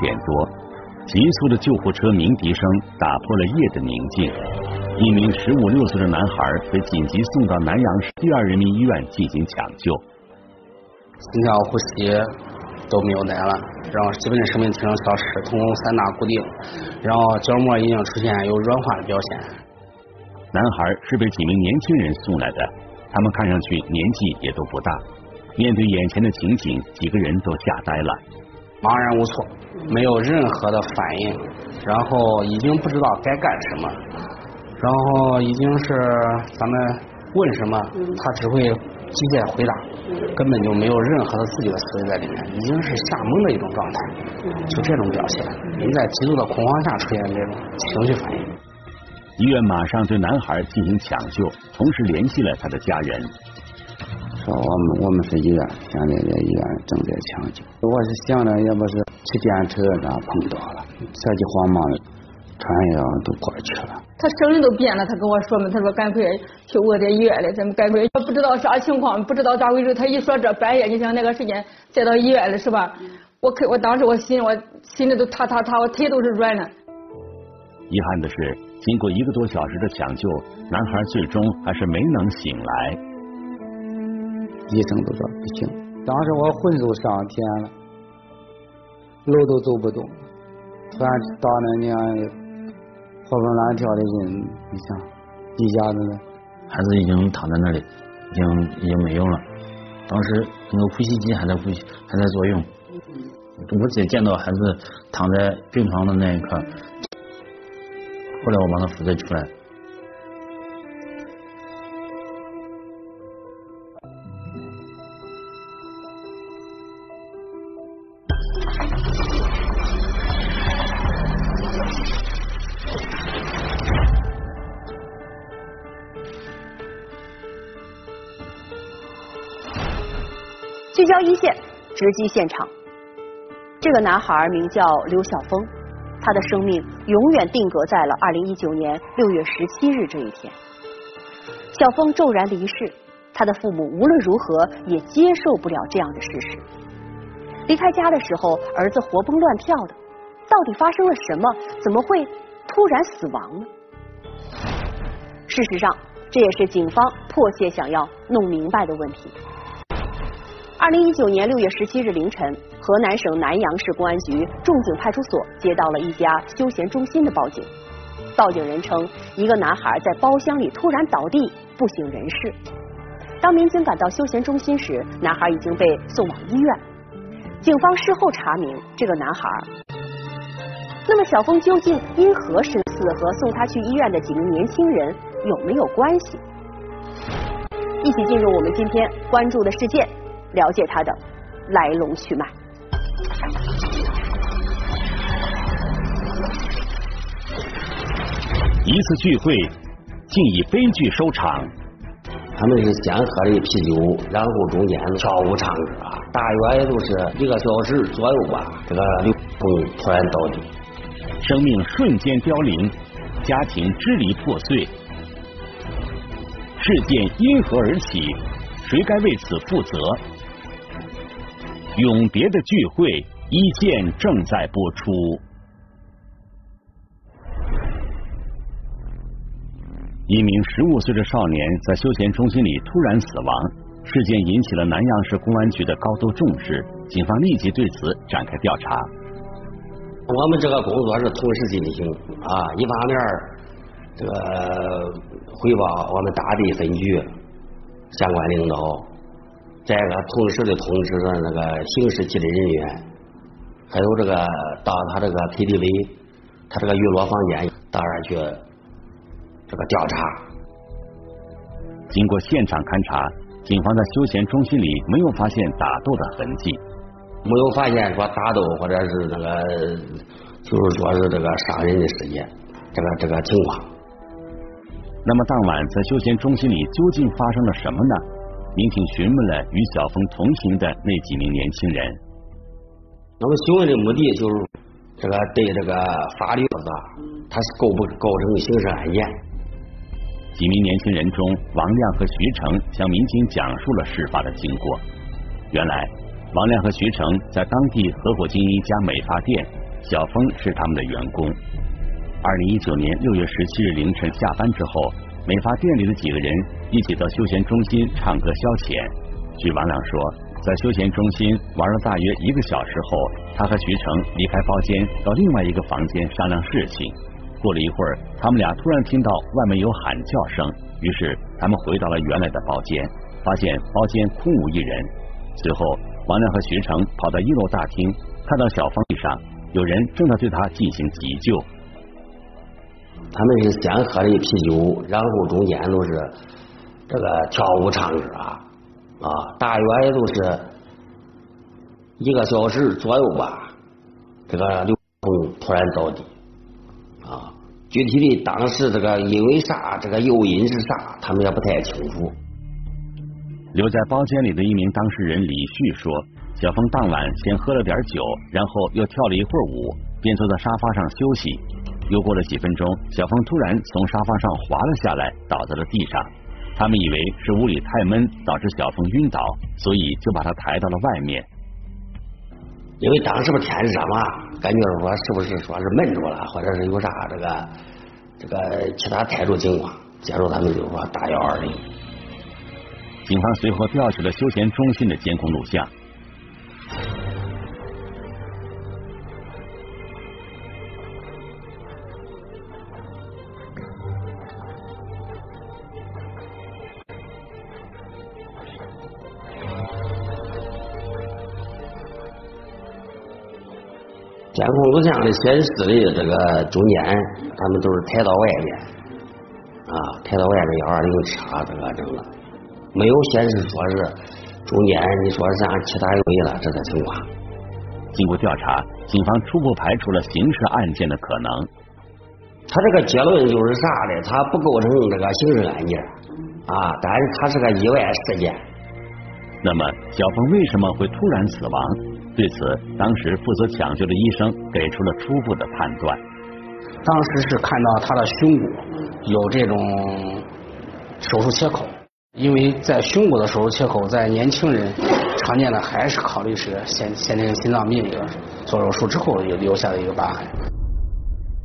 点多，急促的救护车鸣笛声打破了夜的宁静。一名十五六岁的男孩被紧急送到南阳市第二人民医院进行抢救，心跳、呼吸都没有来了，然后基本的生命体征消失，瞳孔散大固定，然后角膜已经出现有软化的表现。男孩是被几名年轻人送来的，他们看上去年纪也都不大。面对眼前的情景，几个人都吓呆了，茫然无措，没有任何的反应，然后已经不知道该干什么，然后已经是咱们问什么，他只会机械回答，根本就没有任何的自己的思维在里面，已经是吓懵的一种状态，就这种表现，人在极度的恐慌下出现这种情绪反应。医院马上对男孩进行抢救，同时联系了他的家人。说我们我们是医院，现在在医院正在抢救。我是想着，要不是骑电车然后碰到了，着急慌忙的，穿药都过去了。他声音都变了，他跟我说嘛，他说赶快去我在医院里，咱们赶快，不知道啥情况，不知道咋回事。他一说这半夜，你想那个时间再到医院了是吧？我可我当时我心我心里都塌塌塌，我腿都是软的。遗憾的是，经过一个多小时的抢救，男孩最终还是没能醒来。医生都说不行，当时我魂都上天了，路都走不动，突然到那样活蹦乱跳的人，你想一下子呢，孩子已经躺在那里，已经已经没用了。当时那个呼吸机还在呼吸，还在作用。我姐见到孩子躺在病床的那一刻，后来我把他扶着出来。直击现场。这个男孩名叫刘晓峰，他的生命永远定格在了二零一九年六月十七日这一天。小峰骤然离世，他的父母无论如何也接受不了这样的事实。离开家的时候，儿子活蹦乱跳的，到底发生了什么？怎么会突然死亡呢？事实上，这也是警方迫切想要弄明白的问题。二零一九年六月十七日凌晨，河南省南阳市公安局仲景派出所接到了一家休闲中心的报警。报警人称，一个男孩在包厢里突然倒地，不省人事。当民警赶到休闲中心时，男孩已经被送往医院。警方事后查明，这个男孩，那么小峰究竟因何身死？和送他去医院的几名年轻人有没有关系？一起进入我们今天关注的事件。了解他的来龙去脉。一次聚会竟以悲剧收场。他们是先喝了一啤酒，然后中间跳舞唱歌，大约也就是一个小时左右吧。这个刘峰突然倒地，生命瞬间凋零，家庭支离破碎。事件因何而起？谁该为此负责？永别的聚会，一见正在播出。一名十五岁的少年在休闲中心里突然死亡，事件引起了南阳市公安局的高度重视，警方立即对此展开调查。我们这个工作是同时进行啊，一方面这个汇报我们大地分局相关领导。再一个，同时的通知了那个刑事局的人员，还有这个到他这个 KTV，他这个娱乐房间到那去这个调查。经过现场勘查，警方在休闲中心里没有发现打斗的痕迹，没有发现说打斗或者是那个就是说是这个杀人的事件，这个这个情况。那么当晚在休闲中心里究竟发生了什么呢？民警询问了与小峰同行的那几名年轻人。那么询问的目的就是这个对这个法律的，他是构不构成刑事案件？几名年轻人中，王亮和徐成向民警讲述了事发的经过。原来，王亮和徐成在当地合伙经营一家美发店，小峰是他们的员工。二零一九年六月十七日凌晨下班之后，美发店里的几个人一起到休闲中心唱歌消遣。据王亮说，在休闲中心玩了大约一个小时后，他和徐成离开包间，到另外一个房间商量事情。过了一会儿，他们俩突然听到外面有喊叫声，于是他们回到了原来的包间，发现包间空无一人。随后，王亮和徐成跑到一楼大厅，看到小方地上有人正在对他进行急救。他们是先喝的啤酒，然后中间都是这个跳舞唱歌啊。大约也就是一个小时左右吧。这个刘鹏突然倒地，啊，具体的当时这个因为啥，这个诱因是啥，他们也不太清楚。留在包间里的一名当事人李旭说：“小峰当晚先喝了点酒，然后又跳了一会儿舞，便坐在沙发上休息。又过了几分钟，小峰突然从沙发上滑了下来，倒在了地上。”他们以为是屋里太闷导致小峰晕倒，所以就把他抬到了外面。因为当时不天热嘛，感觉说是不是说是闷住了，或者是有啥这个这个其他特殊情况，接着他们就说打幺二零。警方随后调取了休闲中心的监控录像。录像的显示的这个中间，他们都是抬到外面，啊，抬到外面幺二零车这个整的，没有显示说是中间你说是按其他原因了这个情况。经过调查，警方初步排除了刑事案件的可能。他这个结论就是啥呢？他不构成这个刑事案件啊，但是他是个意外事件。那么，小峰为什么会突然死亡？对此，当时负责抢救的医生给出了初步的判断。当时是看到他的胸骨有这种手术切口，因为在胸骨的手术切口，在年轻人常见的还是考虑是先先天心脏病一个做手术之后有留下的一个疤痕。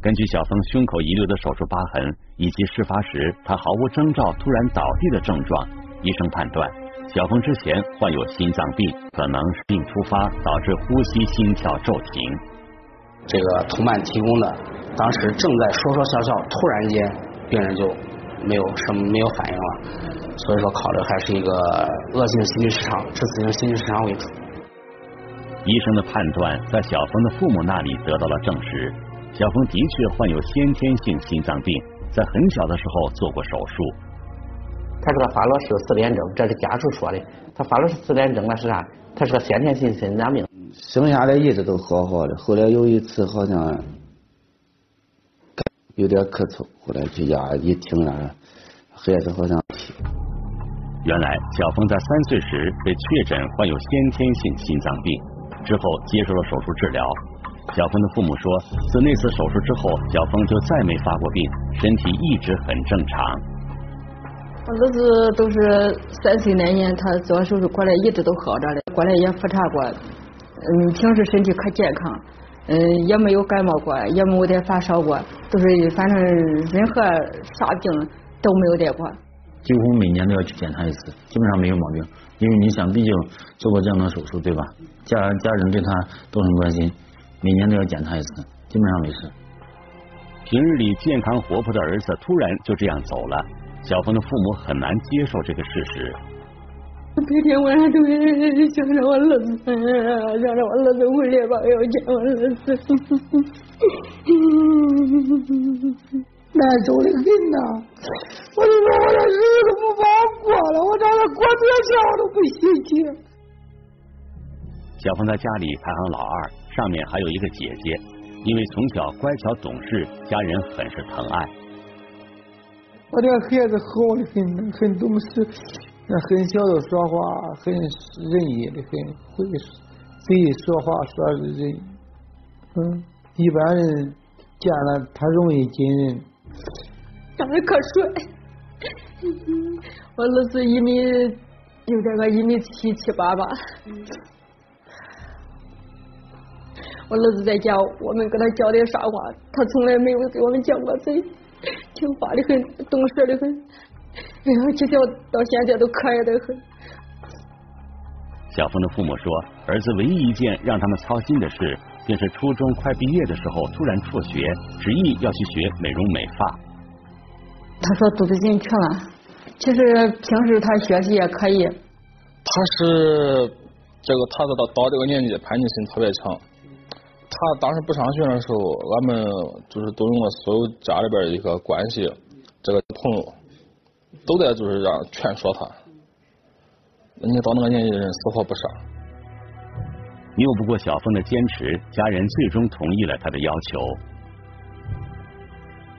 根据小峰胸口遗留的手术疤痕以及事发时他毫无征兆突然倒地的症状，医生判断。小峰之前患有心脏病，可能是病突发导致呼吸心跳骤停。这个同伴提供的，当时正在说说笑笑，突然间病人就没有什么没有反应了，所以说考虑还是一个恶性心律失常、致死性心律失常为主。医生的判断在小峰的父母那里得到了证实，小峰的确患有先天性心脏病，在很小的时候做过手术。他说他发了是四联症，这是家属说的。他发了是四联症，那是啥？他是个先天性心脏病。生下来一直都好好的，后来有一次好像有点咳嗽，后来去家一听啊，孩子好像。原来小峰在三岁时被确诊患有先天性心脏病，之后接受了手术治疗。小峰的父母说，自那次手术之后，小峰就再没发过病，身体一直很正常。我儿子都是三岁那年他做完手术过来，一直都好着嘞，过来也复查过，嗯，平时身体可健康，嗯，也没有感冒过，也没有点发烧过，都是反正任何啥病都没有得过。几乎每年都要去检查一次，基本上没有毛病。因为你想，毕竟做过这样的手术，对吧？家家人对他都很关心，每年都要检查一次，基本上没事。平日里健康活泼的儿子突然就这样走了。小峰的父母很难接受这个事实。每天晚上都想着我儿子，想着我儿子回来吧，要见我儿子。难受的很呐！我就说我这日子不好过了，我找他过别家我都不稀奇。小峰在家里排行老二，上面还有一个姐姐，因为从小乖巧懂事，家人很是疼爱。我这个孩子好的很，很懂事，很小的说话，很仁义的很，会随意说话说是仁。嗯，一般人见了他容易惊人。长得可帅，我儿子一米有点个一米七七八吧。我儿子在家，我们跟他讲点啥话，他从来没有给我们讲过嘴，听话的很，懂事的很，哎呀，就像到现在都可爱的很。小峰的父母说，儿子唯一一件让他们操心的事，便是初中快毕业的时候突然辍学，执意要去学美容美发。他说读不进去了，其实平时他学习也可以。他是这个，他到到这个年纪叛逆心特别强。他当时不上学的时候，俺们就是都用了所有家里边的一个关系，这个朋友都在就是让劝说他。你到那个年纪的人死活不上。拗不过小峰的坚持，家人最终同意了他的要求。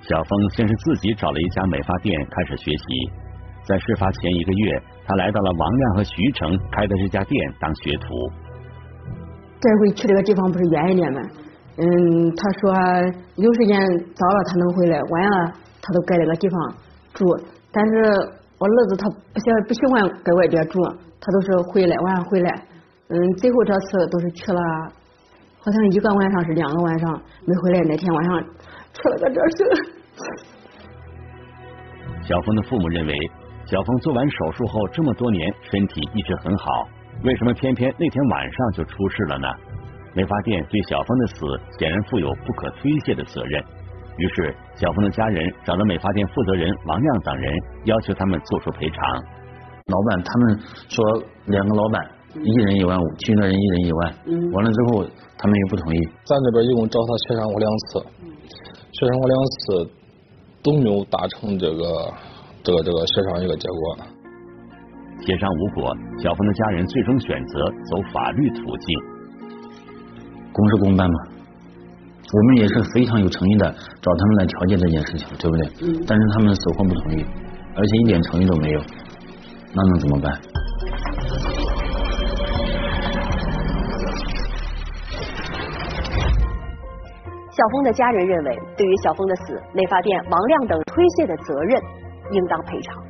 小峰先是自己找了一家美发店开始学习，在事发前一个月，他来到了王亮和徐成开的这家店当学徒。这回去这个地方不是远一点吗？嗯，他说有时间早了他能回来，晚了他都改了个地方住。但是我儿子他不喜不喜欢在外边住，他都是回来晚上回来。嗯，最后这次都是去了，好像一个晚上是两个晚上没回来。那天晚上出了个这事。小峰的父母认为，小峰做完手术后这么多年身体一直很好，为什么偏偏那天晚上就出事了呢？美发店对小峰的死显然负有不可推卸的责任。于是，小峰的家人找了美发店负责人王亮等人，要求他们做出赔偿。老板他们说两个老板一人一万五，其余的人一人一万。嗯。完了之后，他们又不同意。咱这边一共找他协商过两次，协商过两次都没有达成这个这个这个协商一个结果。协商无果，小峰的家人最终选择走法律途径。公事公办嘛。我们也是非常有诚意的找他们来调解这件事情，对不对？嗯。但是他们死活不同意，而且一点诚意都没有，那能怎么办？小峰的家人认为，对于小峰的死，美发店王亮等推卸的责任应当赔偿。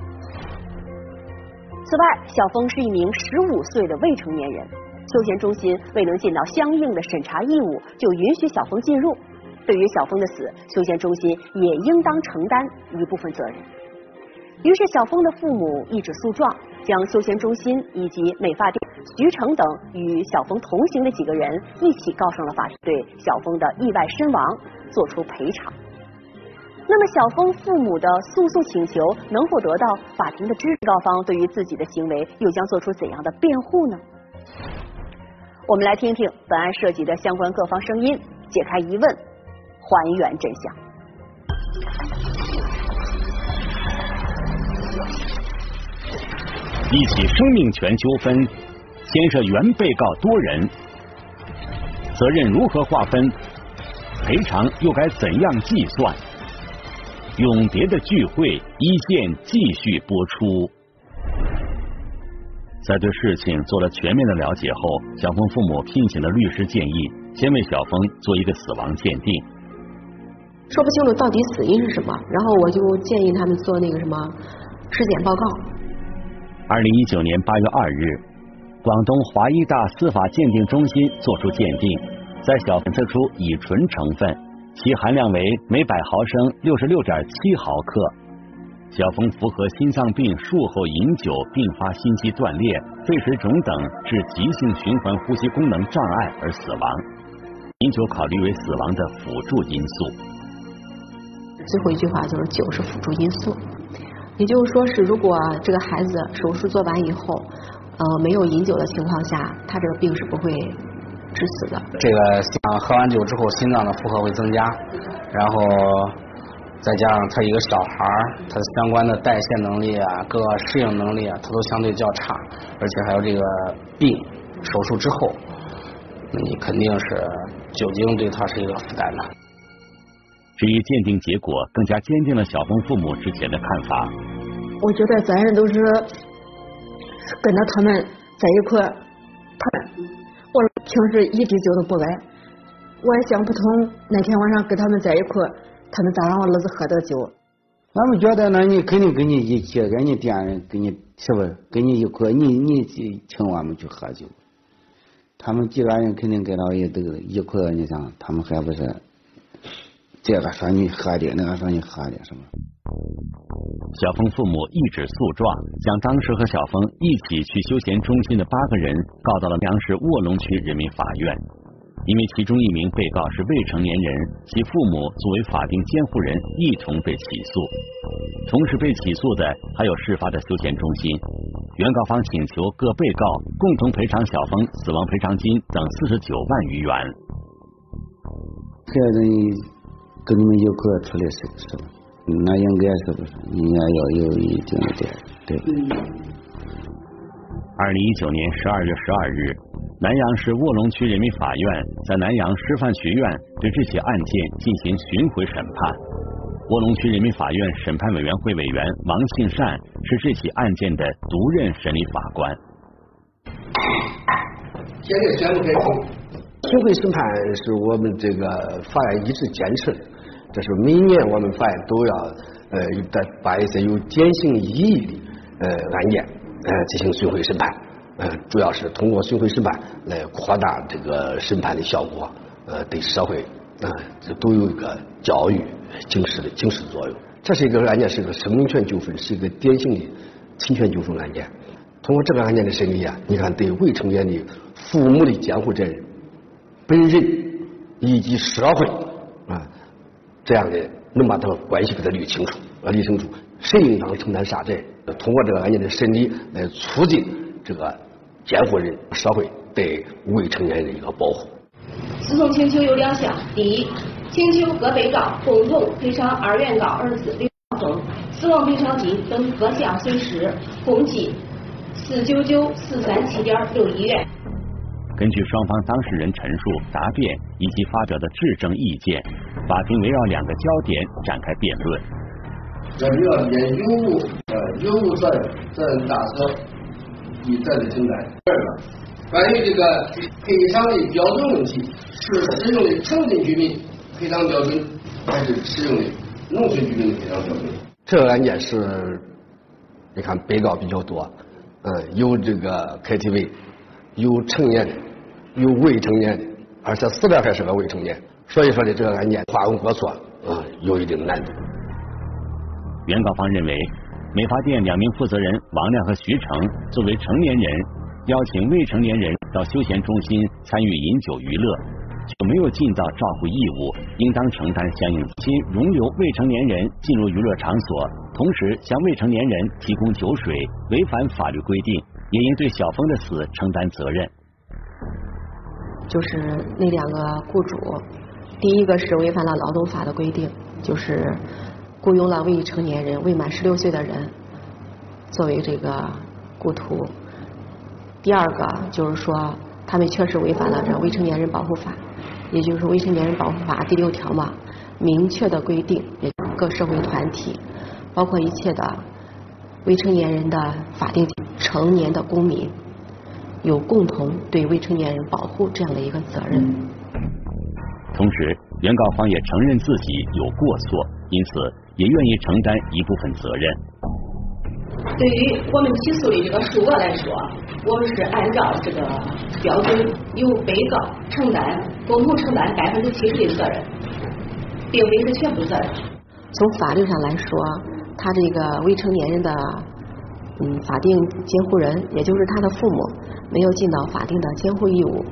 此外，小峰是一名十五岁的未成年人。休闲中心未能尽到相应的审查义务，就允许小峰进入。对于小峰的死，休闲中心也应当承担一部分责任。于是，小峰的父母一纸诉状，将休闲中心以及美发店徐成等与小峰同行的几个人一起告上了法庭，对小峰的意外身亡作出赔偿。那么，小峰父母的诉讼请求能否得到法庭的支持？告方对于自己的行为又将做出怎样的辩护呢？我们来听听本案涉及的相关各方声音，解开疑问，还原真相。一起生命权纠纷牵涉原被告多人，责任如何划分？赔偿又该怎样计算？永别的聚会一线继续播出。在对事情做了全面的了解后，小峰父母聘请了律师，建议先为小峰做一个死亡鉴定。说不清楚到底死因是什么，然后我就建议他们做那个什么尸检报告。二零一九年八月二日，广东华医大司法鉴定中心作出鉴定，在小峰测出乙醇成分，其含量为每百毫升六十六点七毫克。小峰符合心脏病术后饮酒并发心肌断裂、肺水肿等致急性循环呼吸功能障碍而死亡，饮酒考虑为死亡的辅助因素。最后一句话就是酒是辅助因素，也就是说是如果这个孩子手术做完以后，呃没有饮酒的情况下，他这个病是不会致死的。这个像喝完酒之后心脏的负荷会增加，然后。再加上他一个小孩儿，他的相关的代谢能力啊，各个适应能力啊，他都相对较差，而且还有这个病，手术之后，那你肯定是酒精对他是一个负担的。至于鉴定结果，更加坚定了小峰父母之前的看法。我觉得咱人都是跟着他们在一块，他我平时一滴酒都不爱，我也想不通那天晚上跟他们在一块。他们咋让我儿子喝的酒？俺们觉得那你肯定跟你一起，跟你店人跟你是不是跟你一块？你你请我们去喝酒，他们几个人肯定跟到一都一块，你想，他们还不是这个说你喝的，那个说你喝的什么？小峰父母一纸诉状，将当时和小峰一起去休闲中心的八个人告到了梁市卧龙区人民法院。因为其中一名被告是未成年人，其父母作为法定监护人一同被起诉。同时被起诉的还有事发的休闲中心。原告方请求各被告共同赔偿小峰死亡赔偿金等四十九万余元。跟你们一块出来是是？那应该是不是？应该要有一定的对。二零一九年十二月十二日。南阳市卧龙区人民法院在南阳师范学院对这起案件进行巡回审判。卧龙区人民法院审判委员会委员王庆善是这起案件的独任审理法官。现在宣布开庭。巡回审判是我们这个法院一直坚持的，这是每年我们法院都要呃把一些有典型意义的呃案件呃进行巡回审判。呃，主要是通过巡回审判来扩大这个审判的效果，呃，对社会啊，这都有一个教育警示的警示作用。这是一个案件，是一个生命权纠纷，是一个典型的侵权纠纷案件。通过这个案件的审理啊，你看对未成年的父母的监护责任、本人以及社会，这样的能把他们关系给他捋清楚，啊，捋清楚谁应当承担啥责任。通过这个案件的审理来促进这个。监护人、社会对未成年人的一个保护。诉讼请求有两项：第一，请求各被告共同赔偿二原告儿子刘晓峰死亡赔偿金等各项损失，共计四九九四三七点六一元。根据双方当事人陈述、答辩以及发表的质证意见，法庭围绕两个焦点展开辩论。要要连有无呃有无责任责任大小。的责任承担。第二个，关于这个赔偿的标准问题，是使用的城镇居民赔偿标准，还是使用的农村居民的赔偿标准？这个案件是，你看被告比较多，嗯，有这个 KTV，有成年的，有未成年的，而且死的还是个未成年，所以说的这个案件花容过错，啊，有一定难度。原告方认为。美发店两名负责人王亮和徐成作为成年人，邀请未成年人到休闲中心参与饮酒娱乐，就没有尽到照顾义务，应当承担相应其容留未成年人进入娱乐场所，同时向未成年人提供酒水，违反法律规定，也应对小峰的死承担责任。就是那两个雇主，第一个是违反了劳动法的规定，就是。雇佣了未成年人、未满十六岁的人作为这个雇徒。第二个就是说，他们确实违反了这未成年人保护法，也就是未成年人保护法第六条嘛，明确的规定，也各社会团体，包括一切的未成年人的法定成年的公民，有共同对未成年人保护这样的一个责任。同时，原告方也承认自己有过错，因此。也愿意承担一部分责任。对于我们起诉的这个数额来说，我们是按照这个标准，由被告承担共同承担百分之七十的责任，并非是全部责任。从法律上来说，他这个未成年人的嗯法定监护人，也就是他的父母，没有尽到法定的监护义务。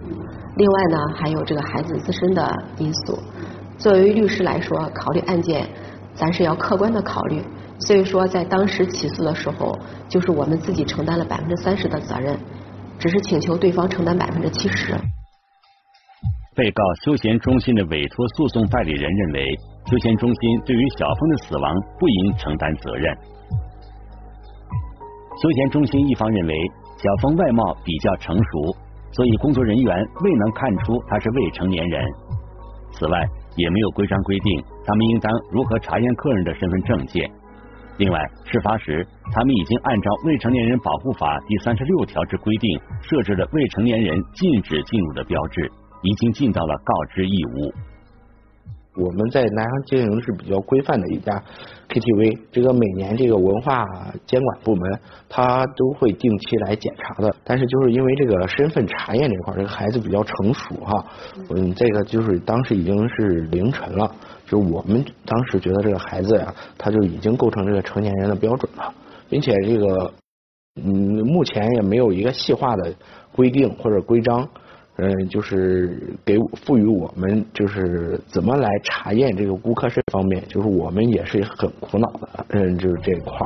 另外呢，还有这个孩子自身的因素。作为律师来说，考虑案件。咱是要客观的考虑，所以说在当时起诉的时候，就是我们自己承担了百分之三十的责任，只是请求对方承担百分之七十。被告休闲中心的委托诉讼代理人认为，休闲中心对于小峰的死亡不应承担责任。休闲中心一方认为，小峰外貌比较成熟，所以工作人员未能看出他是未成年人。此外，也没有规章规定他们应当如何查验客人的身份证件。另外，事发时他们已经按照《未成年人保护法》第三十六条之规定，设置了未成年人禁止进入的标志，已经尽到了告知义务。我们在南阳经营是比较规范的一家 KTV，这个每年这个文化监管部门他都会定期来检查的。但是就是因为这个身份查验这块，这个孩子比较成熟哈，嗯，这个就是当时已经是凌晨了，就我们当时觉得这个孩子呀，他就已经构成这个成年人的标准了，并且这个嗯，目前也没有一个细化的规定或者规章。嗯，就是给赋予我们就是怎么来查验这个顾客身方面，就是我们也是很苦恼的，嗯，就是这一块。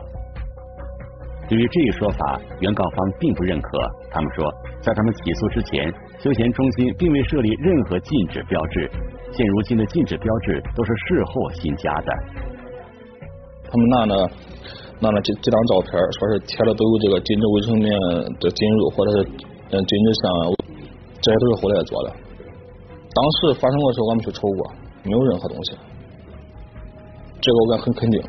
对于这一说法，原告方并不认可。他们说，在他们起诉之前，休闲中心并未设立任何禁止标志，现如今的禁止标志都是事后新加的。他们那呢？那呢？这这张照片，说是贴了都有这个禁止卫生棉的进入，或者是嗯禁止像。这些都是后来做的。当时发生的时候，我们去瞅过，没有任何东西。这个我敢很肯定。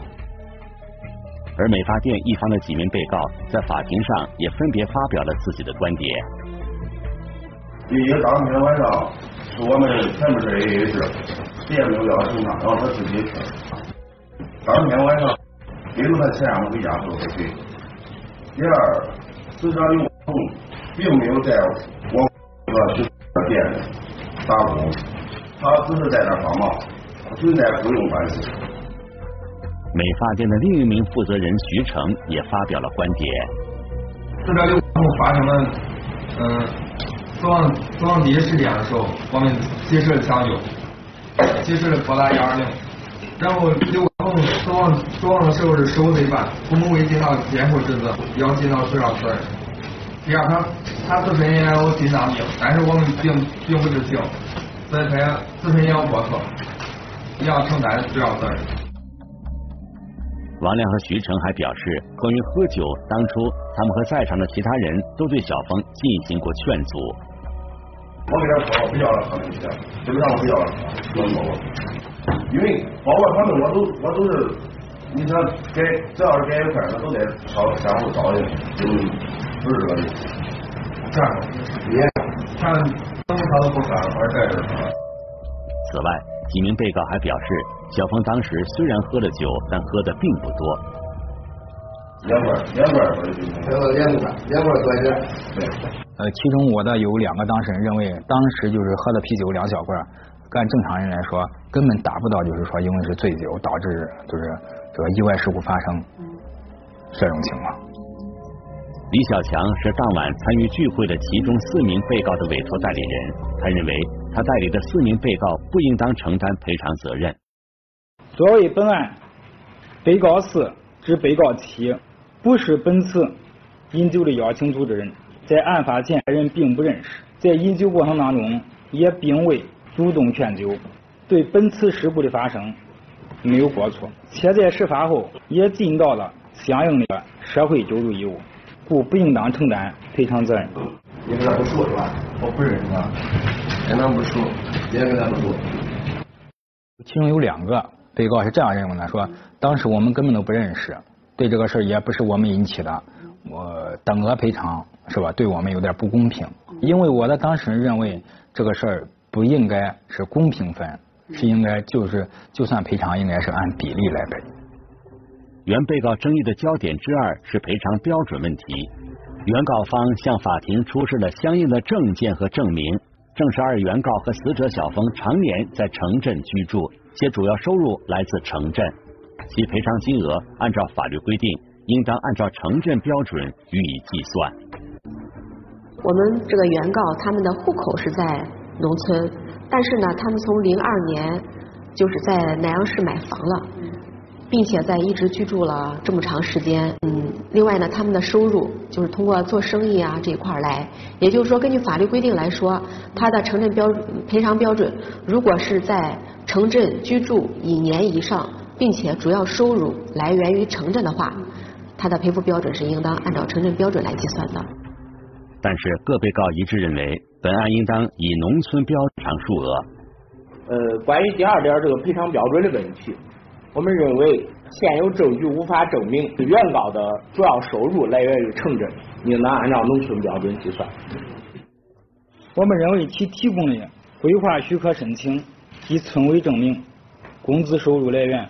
而美发店一方的几名被告在法庭上也分别发表了自己的观点。第一，当天晚上是我们全部是 A A 制，谁也没有邀请他，然后他自己去。当天晚上给了他钱让他回家收回去。第二，死者刘红并没有在我。个是店里打工，他只是在那帮忙，不存在雇佣关系。美发店的另一名负责人徐成也发表了观点。死者刘红发生了嗯死亡死亡第一时间的时候，我们及时抢救，及时拨打幺二零，然后刘红死亡死亡的时候是十五岁半，我们未尽到监护职责，要尽到主要责任。第二，他他自身也有心脏病，但是我们并并不知情，所以他自身也有过错，也要承担主要责任。王亮和徐成还表示，关于喝酒，当初他们和在场的其他人都对小峰进行过劝阻。我给他说，我不要了他们钱，基本上我不要了，能说吗？因为包括他们，我都我都是，你说给只要是给一块，他都得相相互照应，嗯。不是这个意思，这样别看他都不干，玩这儿。此外，几名被告还表示，小峰当时虽然喝了酒，但喝的并不多。两罐，两罐，两罐，两罐，多一点。对。呃，其中我的有两个当事人认为，当时就是喝的啤酒两小罐，按正常人来说，根本达不到，就是说因为是醉酒导致就是这个意外事故发生这种情况。李小强是当晚参与聚会的其中四名被告的委托代理人，他认为他代理的四名被告不应当承担赔偿责任。作为本案被告四至被告七不是本次饮酒的邀请组织人，在案发前人并不认识，在饮酒过程当中也并未主动劝酒，对本次事故的发生没有过错，且在事发后也尽到了相应的社会救助义务。故不应当承担赔偿责任。你跟他不熟是吧？我不认识他，跟他不熟，也跟他不熟。其中有两个被告是这样认为的：说当时我们根本都不认识，对这个事儿也不是我们引起的，我等额赔偿是吧？对我们有点不公平。因为我的当事人认为这个事儿不应该是公平分，是应该就是就算赔偿应该是按比例来赔。原被告争议的焦点之二是赔偿标准问题。原告方向法庭出示了相应的证件和证明，证实二原告和死者小峰常年在城镇居住，且主要收入来自城镇，其赔偿金额按照法律规定，应当按照城镇标准予以计算。我们这个原告他们的户口是在农村，但是呢，他们从零二年就是在南阳市买房了。并且在一直居住了这么长时间，嗯，另外呢，他们的收入就是通过做生意啊这一块来，也就是说，根据法律规定来说，他的城镇标赔偿标准，如果是在城镇居住一年以上，并且主要收入来源于城镇的话，他的赔付标准是应当按照城镇标准来计算的。但是各被告一致认为，本案应当以农村标偿数额。呃，关于第二点这个赔偿标准的问题。我们认为现有证据无法证明原告的主要收入来源于城镇，应当按照农村标准计算。我们认为其提供的规划许可申请及村委证明工资收入来源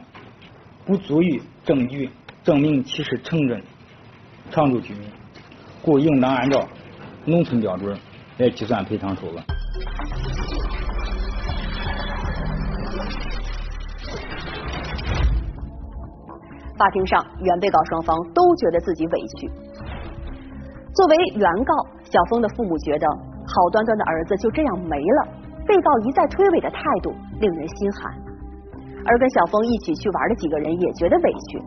不足以证据证明其是城镇常住居民，故应当按照农村标准来计算赔偿手段。法庭上，原被告双方都觉得自己委屈。作为原告，小峰的父母觉得好端端的儿子就这样没了，被告一再推诿的态度令人心寒。而跟小峰一起去玩的几个人也觉得委屈。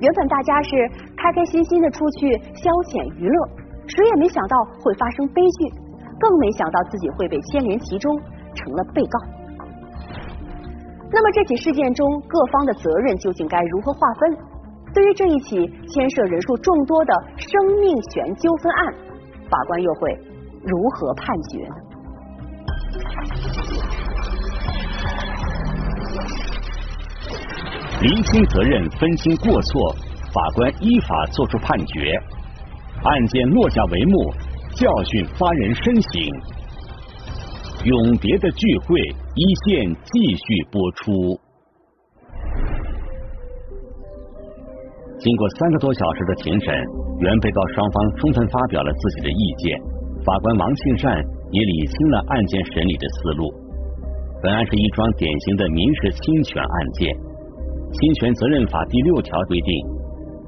原本大家是开开心心的出去消遣娱乐，谁也没想到会发生悲剧，更没想到自己会被牵连其中，成了被告。那么这起事件中各方的责任究竟该如何划分？对于这一起牵涉人数众多的生命权纠纷案，法官又会如何判决呢？厘清责任，分清过错，法官依法作出判决，案件落下帷幕，教训发人深省。永别的聚会一线继续播出。经过三个多小时的庭审，原被告双方充分发表了自己的意见，法官王庆善也理清了案件审理的思路。本案是一桩典型的民事侵权案件，《侵权责任法》第六条规定，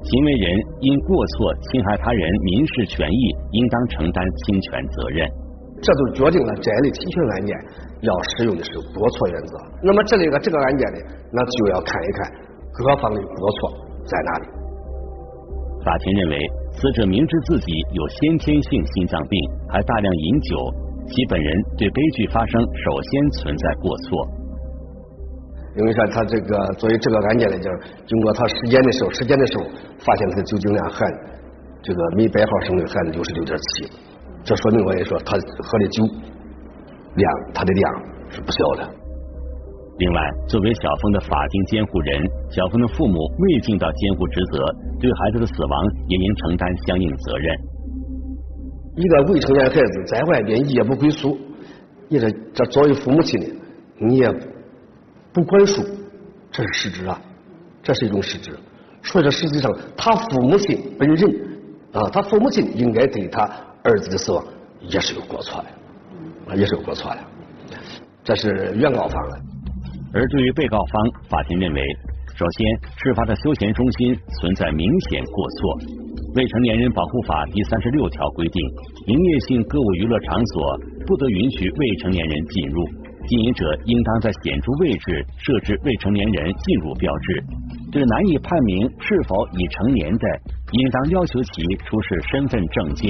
行为人因过错侵害他人民事权益，应当承担侵权责任。这就决定了这类侵权案件要使用的是过错原则。那么这里个这个案件呢，那就要看一看各方的过错在哪里。法庭认为，死者明知自己有先天性心脏病，还大量饮酒，其本人对悲剧发生首先存在过错。因为说他这个作为这个案件来讲，经过他尸检的时候，尸检的时候发现他的酒精量含这个每百毫升的含六十六点七。这说明我也说，他喝的酒量，他的量是不小的。另外，作为小峰的法定监护人，小峰的父母未尽到监护职责，对孩子的死亡也应承担相应责任。一个未成年孩子在外边夜不归宿，你这这作为父母亲的，你也不管束，这是失职啊，这是一种失职。所以说，实际上他父母亲本人啊，他父母亲应该对他。儿子的死亡也是有过错的，啊也是有过错的，这是原告方的。而对于被告方，法庭认为，首先，事发的休闲中心存在明显过错。未成年人保护法第三十六条规定，营业性歌舞娱乐场所不得允许未成年人进入，经营者应当在显著位置设置未成年人进入标志。对难以判明是否已成年的，应当要求其出示身份证件。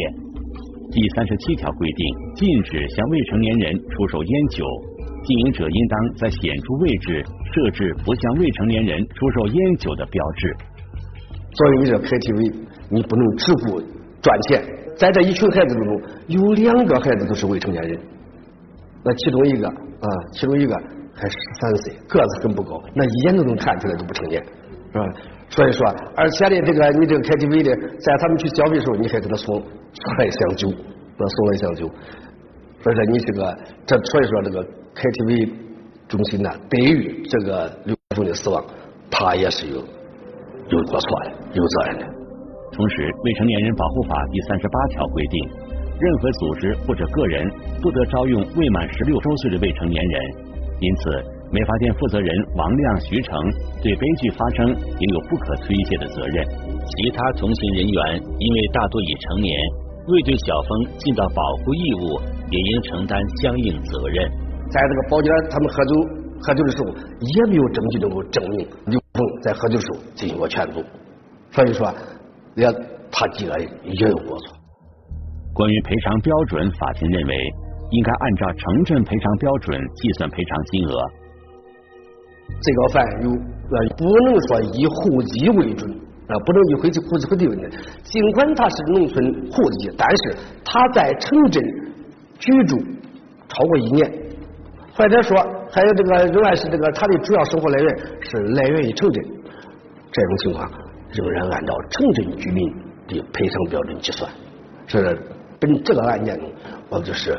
第三十七条规定，禁止向未成年人出售烟酒，经营者应当在显著位置设置不向未成年人出售烟酒的标志。作为你这 KTV，你不能只顾赚钱。在这一群孩子当中，有两个孩子都是未成年人，那其中一个啊，其中一个还十三岁，个子很不高，那一眼都能看出来都不成年，是吧？所以说，而且呢，这个你这个 KTV 的，在他们去消费的时候，你还给他送送了一箱酒，给他送了一箱酒。所以说，你这个这所以说这个 KTV 中心呢，对于这个刘峰的死亡，他也是有有过错的，有责任的。同时，《未成年人保护法》第三十八条规定，任何组织或者个人不得招用未满十六周岁的未成年人，因此。美发店负责人王亮、徐成对悲剧发生也有不可推卸的责任。其他同行人员因为大多已成年，未对小峰尽到保护义务，也应承担相应责任。在这个包间他们喝酒喝酒的时候，也没有证据能够证明刘峰在喝酒时候进行过劝阻，所以说，也他几个也有过错。关于赔偿标准，法庭认为应该按照城镇赔偿标准计算赔偿金额。这个犯有呃不能说以户籍为准啊，不能以户籍户籍为准。尽管他是农村户籍，但是他在城镇居住超过一年，或者说还有这个仍然是这个他的主要生活来源是来源于城镇，这种情况仍然按照城镇居民的赔偿标准计算。是本这个案件中，我们就是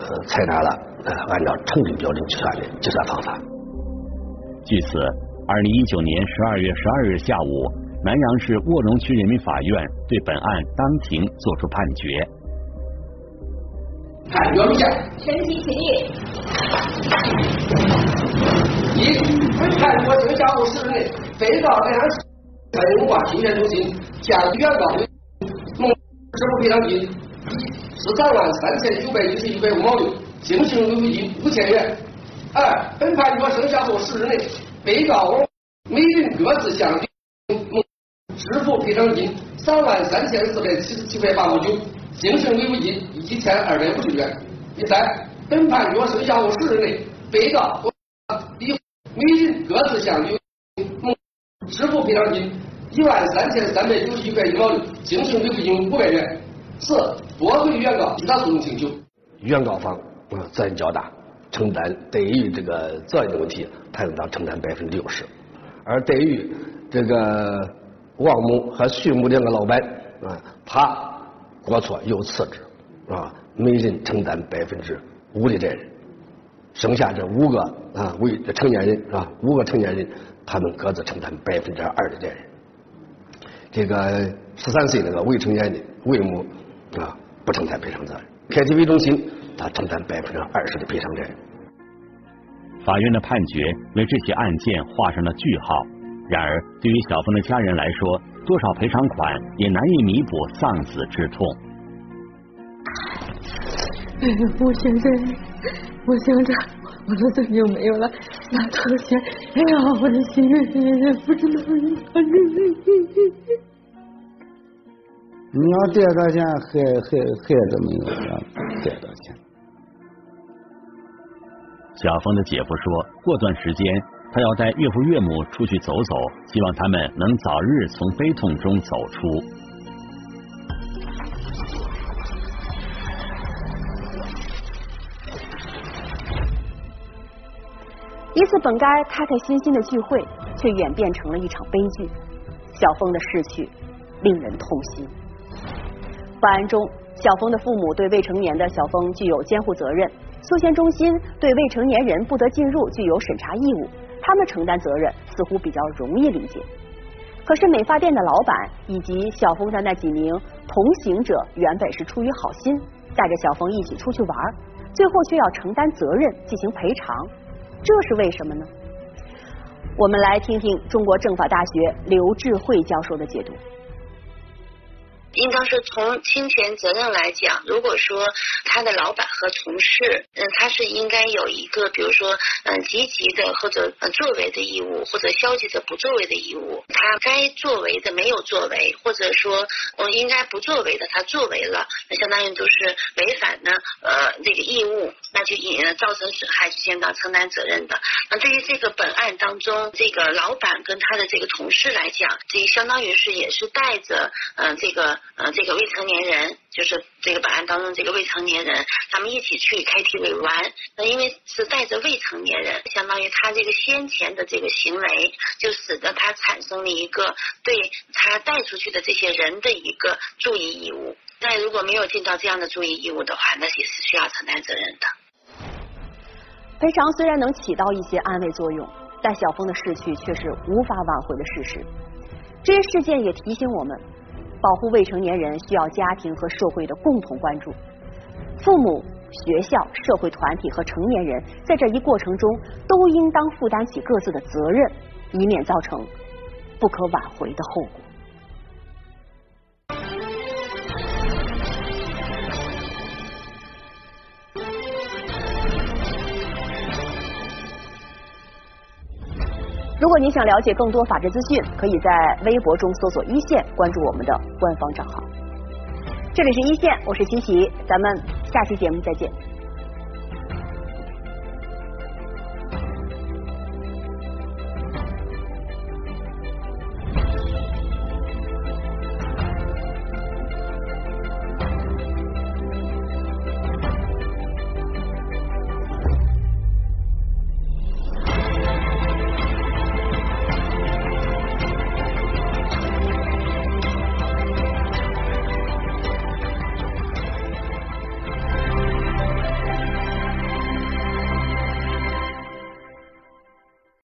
呃采纳了呃按照城镇标准计算的计算方法。据此，二零一九年十二月十二日下午，南阳市卧龙区人民法院对本案当庭作出判决。判决如下：全体起立。一、本判决生效后十日内，被告南阳市文化休闲中心向原告孟支付赔偿金一十三万三千九百一十一块五毛六，经行维护金五千元。二、本判决生效后十日内，被告每人各自向蒙支付赔偿金三万三千四百七十七块八毛九，经行维护金一千二百五十元。第三，本判决生效后十日内，被告李每人各自向蒙支付赔偿金一万三千三百九十一块一毛六，经行维护金五百元。四，驳回原告其他诉讼请求。原告方啊责任较大，承担对于这个责任的问题，他应当承担百分之六十，而对于这个王某和徐某两个老板啊，他过错有次之啊，每人承担百分之五的责任，剩下这五个啊未成年人啊，五个成年人他们各自承担百分之二的责任。这个十三岁那个未成年的魏某啊不承担赔偿责任，KTV 中心他承担百分之二十的赔偿责任。法院的判决为这起案件画上了句号。然而，对于小峰的家人来说，多少赔偿款也难以弥补丧子之痛。哎呀，我现在我想着我的孙就没有了，那多少钱？哎呀，我的心里不知道咋整。你要贷到钱，孩孩孩子没有了，贷到钱。小峰的姐夫说，过段时间他要带岳父岳母出去走走，希望他们能早日从悲痛中走出。一次本该开开心心的聚会，却演变成了一场悲剧。小峰的逝去令人痛心。本案中，小峰的父母对未成年的小峰具有监护责任，休闲中心对未成年人不得进入具有审查义务，他们承担责任似乎比较容易理解。可是美发店的老板以及小峰的那几名同行者原本是出于好心，带着小峰一起出去玩，最后却要承担责任进行赔偿，这是为什么呢？我们来听听中国政法大学刘智慧教授的解读。应当是从侵权责任来讲，如果说他的老板和同事，嗯，他是应该有一个，比如说，嗯，积极的或者作为的义务，或者消极的不作为的义务。他该作为的没有作为，或者说，我应该不作为的他作为了，那相当于都是违反呢，呃，这个义务，那就引造成损害，就应当承担责任的。那对于这个本案当中，这个老板跟他的这个同事来讲，这相当于是也是带着，嗯，这个。呃，这个未成年人就是这个本案当中这个未成年人，他们一起去 KTV 玩，那因为是带着未成年人，相当于他这个先前的这个行为，就使得他产生了一个对他带出去的这些人的一个注意义务。那如果没有尽到这样的注意义务的话，那也是需要承担责任的。赔偿虽然能起到一些安慰作用，但小峰的逝去却是无法挽回的事实。这些事件也提醒我们。保护未成年人需要家庭和社会的共同关注，父母、学校、社会团体和成年人在这一过程中都应当负担起各自的责任，以免造成不可挽回的后果。如果您想了解更多法治资讯，可以在微博中搜索“一线”，关注我们的官方账号。这里是一线，我是琪琪，咱们下期节目再见。